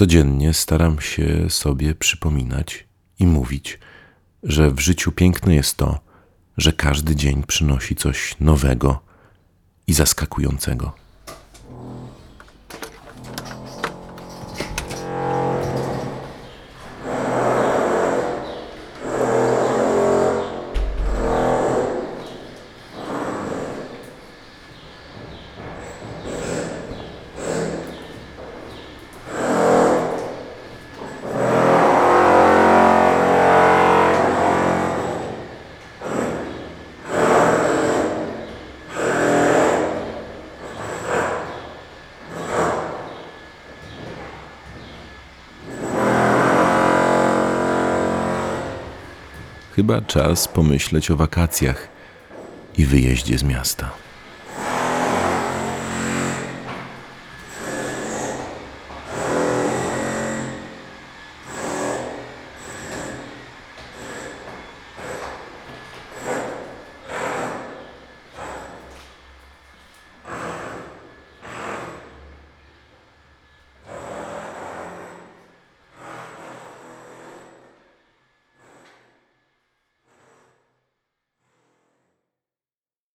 Codziennie staram się sobie przypominać i mówić, że w życiu piękne jest to, że każdy dzień przynosi coś nowego i zaskakującego. Chyba czas pomyśleć o wakacjach i wyjeździe z miasta.